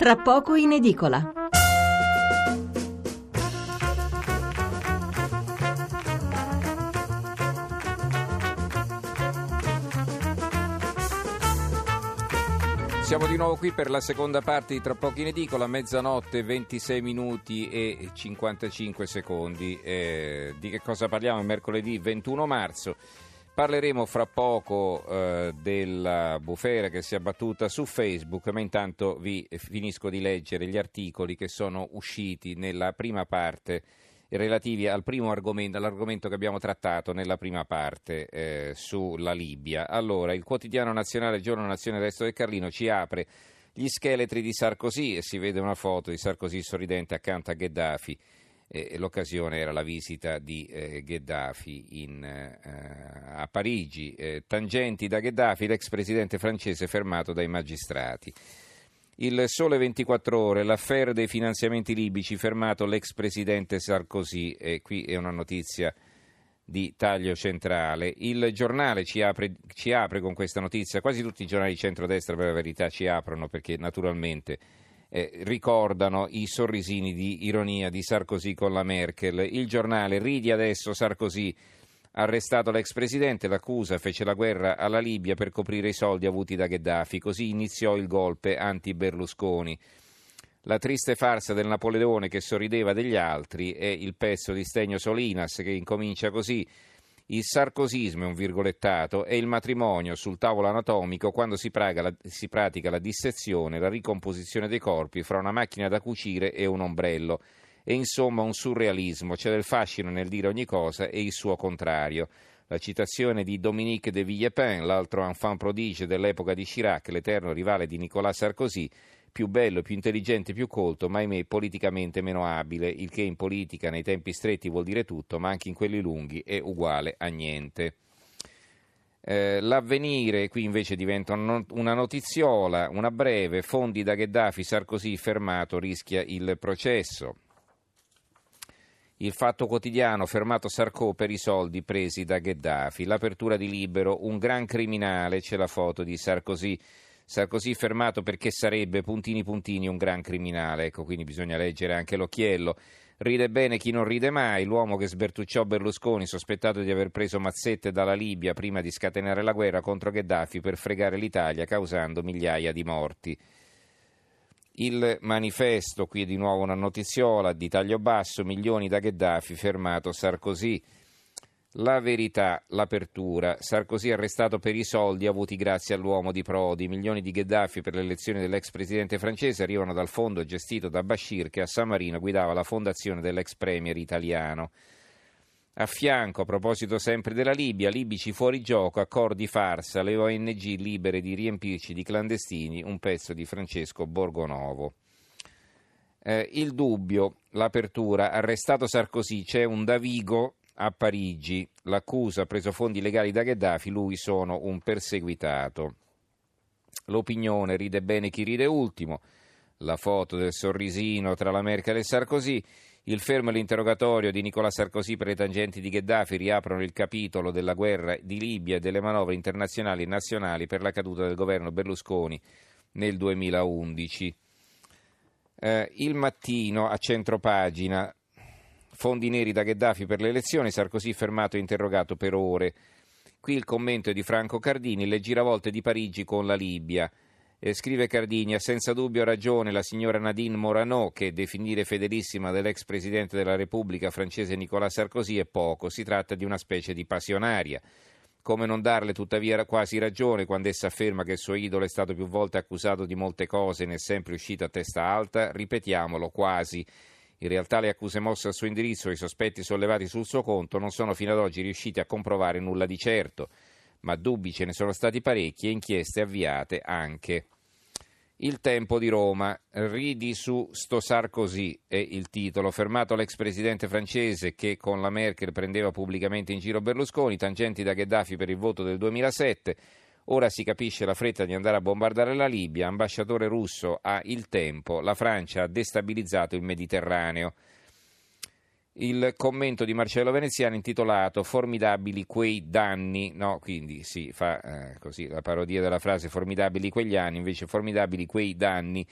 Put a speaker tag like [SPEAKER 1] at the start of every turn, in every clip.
[SPEAKER 1] tra poco in edicola.
[SPEAKER 2] Siamo di nuovo qui per la seconda parte di Tra pochi in edicola, mezzanotte 26 minuti e 55 secondi. Eh, di che cosa parliamo? Mercoledì 21 marzo. Parleremo fra poco eh, della bufera che si è abbattuta su Facebook, ma intanto vi finisco di leggere gli articoli che sono usciti nella prima parte relativi al primo argomento, all'argomento che abbiamo trattato nella prima parte eh, sulla Libia. Allora, il quotidiano nazionale Giorno Nazione Resto del Carlino ci apre gli scheletri di Sarkozy e si vede una foto di Sarkozy sorridente accanto a Gheddafi. Eh, l'occasione era la visita di eh, Gheddafi in, eh, a Parigi. Eh, tangenti da Gheddafi, l'ex presidente francese fermato dai magistrati. Il Sole 24 Ore, l'affaire dei finanziamenti libici, fermato l'ex presidente Sarkozy, e qui è una notizia di taglio centrale. Il giornale ci apre, ci apre con questa notizia, quasi tutti i giornali di centrodestra per la verità ci aprono perché naturalmente eh, ricordano i sorrisini di ironia di Sarkozy con la Merkel. Il giornale ridi adesso Sarkozy Arrestato l'ex presidente, l'accusa fece la guerra alla Libia per coprire i soldi avuti da Gheddafi, così iniziò il golpe anti-Berlusconi. La triste farsa del Napoleone che sorrideva degli altri è il pezzo di Stegno Solinas che incomincia così. Il sarcosismo è un virgolettato è il matrimonio sul tavolo anatomico quando si, la, si pratica la dissezione, la ricomposizione dei corpi fra una macchina da cucire e un ombrello è insomma un surrealismo, c'è del fascino nel dire ogni cosa e il suo contrario. La citazione di Dominique de Villepin, l'altro enfant prodige dell'epoca di Chirac, l'eterno rivale di Nicolas Sarkozy, più bello, più intelligente, più colto, ma ahimè politicamente meno abile, il che in politica nei tempi stretti vuol dire tutto, ma anche in quelli lunghi è uguale a niente. Eh, l'avvenire qui invece diventa una notiziola, una breve, fondi da Gheddafi, Sarkozy fermato, rischia il processo. Il fatto quotidiano fermato Sarko per i soldi presi da Gheddafi. L'apertura di Libero, un gran criminale, c'è la foto di Sarkozy. Sarkozy fermato perché sarebbe puntini puntini un gran criminale. Ecco, quindi bisogna leggere anche l'occhiello. Ride bene chi non ride mai, l'uomo che sbertucciò Berlusconi, sospettato di aver preso mazzette dalla Libia prima di scatenare la guerra contro Gheddafi per fregare l'Italia, causando migliaia di morti. Il manifesto, qui di nuovo una notiziola di taglio basso, milioni da Gheddafi, fermato Sarkozy. La verità, l'apertura. Sarkozy arrestato per i soldi avuti grazie all'uomo di Prodi. Milioni di Gheddafi per l'elezione dell'ex presidente francese arrivano dal fondo gestito da Bashir che a San Marino guidava la fondazione dell'ex premier italiano. A fianco, a proposito sempre della Libia, libici fuori gioco, accordi farsa, le ONG libere di riempirci di clandestini, un pezzo di Francesco Borgonovo. Eh, il dubbio, l'apertura, arrestato Sarkozy, c'è un Davigo a Parigi, l'accusa ha preso fondi legali da Gheddafi, lui sono un perseguitato. L'opinione ride bene chi ride ultimo, la foto del sorrisino tra la Merkel e Sarkozy, il fermo e l'interrogatorio di Nicola Sarkozy per le tangenti di Gheddafi riaprono il capitolo della guerra di Libia e delle manovre internazionali e nazionali per la caduta del governo Berlusconi nel 2011. Eh, il mattino a centropagina, fondi neri da Gheddafi per le elezioni, Sarkozy fermato e interrogato per ore. Qui il commento è di Franco Cardini, le giravolte di Parigi con la Libia. Eh, scrive Cardini, ha senza dubbio ragione la signora Nadine Morano che definire fedelissima dell'ex presidente della Repubblica francese Nicolas Sarkozy è poco, si tratta di una specie di passionaria. Come non darle tuttavia quasi ragione quando essa afferma che il suo idolo è stato più volte accusato di molte cose e ne è sempre uscito a testa alta? Ripetiamolo, quasi. In realtà le accuse mosse al suo indirizzo e i sospetti sollevati sul suo conto non sono fino ad oggi riusciti a comprovare nulla di certo ma dubbi ce ne sono stati parecchi e inchieste avviate anche. Il tempo di Roma, ridi su sto Sarkozy è il titolo, fermato l'ex presidente francese che con la Merkel prendeva pubblicamente in giro Berlusconi, tangenti da Gheddafi per il voto del 2007, ora si capisce la fretta di andare a bombardare la Libia, ambasciatore russo ha il tempo, la Francia ha destabilizzato il Mediterraneo. Il commento di Marcello Veneziano intitolato Formidabili quei danni, no, quindi si fa eh, così la parodia della frase formidabili quegli anni, invece formidabili quei danni.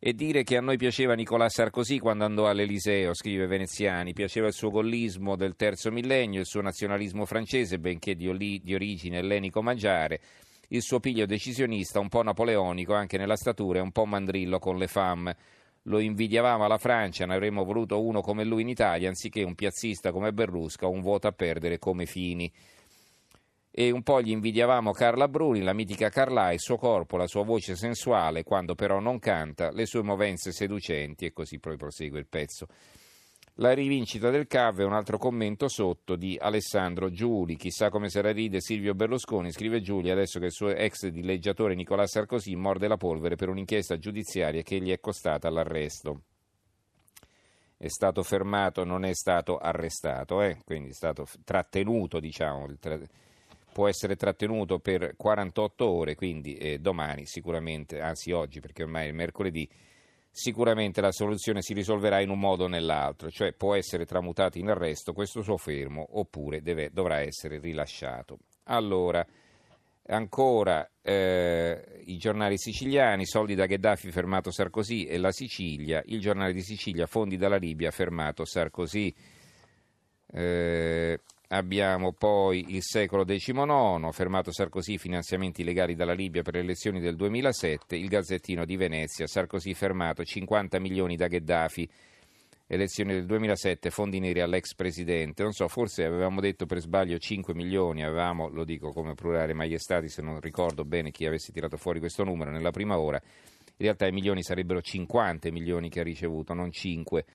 [SPEAKER 2] E dire che a noi piaceva Nicolas Sarkozy quando andò all'Eliseo, scrive Veneziani, piaceva il suo gollismo del terzo millennio, il suo nazionalismo francese, benché di, oli- di origine ellenico-mangiare, il suo piglio decisionista un po' napoleonico anche nella statura e un po' mandrillo con le femme. Lo invidiavamo alla Francia, ne avremmo voluto uno come lui in Italia, anziché un piazzista come Berlusca o un voto a perdere come Fini e un po' gli invidiavamo Carla Bruni, la mitica Carla, il suo corpo, la sua voce sensuale, quando però non canta, le sue movenze seducenti e così poi prosegue il pezzo. La rivincita del CAV è un altro commento sotto di Alessandro Giuli. Chissà come sarà ride Silvio Berlusconi, scrive Giulia, adesso che il suo ex dileggiatore Nicolò Sarkozy morde la polvere per un'inchiesta giudiziaria che gli è costata l'arresto. È stato fermato, non è stato arrestato, eh? quindi è stato trattenuto, diciamo, può essere trattenuto per 48 ore, quindi eh, domani sicuramente, anzi oggi perché ormai è mercoledì, sicuramente la soluzione si risolverà in un modo o nell'altro, cioè può essere tramutato in arresto questo suo fermo oppure deve, dovrà essere rilasciato. Allora, ancora eh, i giornali siciliani, soldi da Gheddafi fermato Sarkozy e la Sicilia, il giornale di Sicilia, fondi dalla Libia fermato Sarkozy. Eh, Abbiamo poi il secolo XIX, fermato Sarkozy, finanziamenti legali dalla Libia per le elezioni del 2007, il Gazzettino di Venezia, Sarkozy fermato, 50 milioni da Gheddafi, elezioni del 2007, fondi neri all'ex presidente, non so, forse avevamo detto per sbaglio 5 milioni, avevamo, lo dico come plurale maiestati, se non ricordo bene chi avesse tirato fuori questo numero nella prima ora, in realtà i milioni sarebbero 50 milioni che ha ricevuto, non 5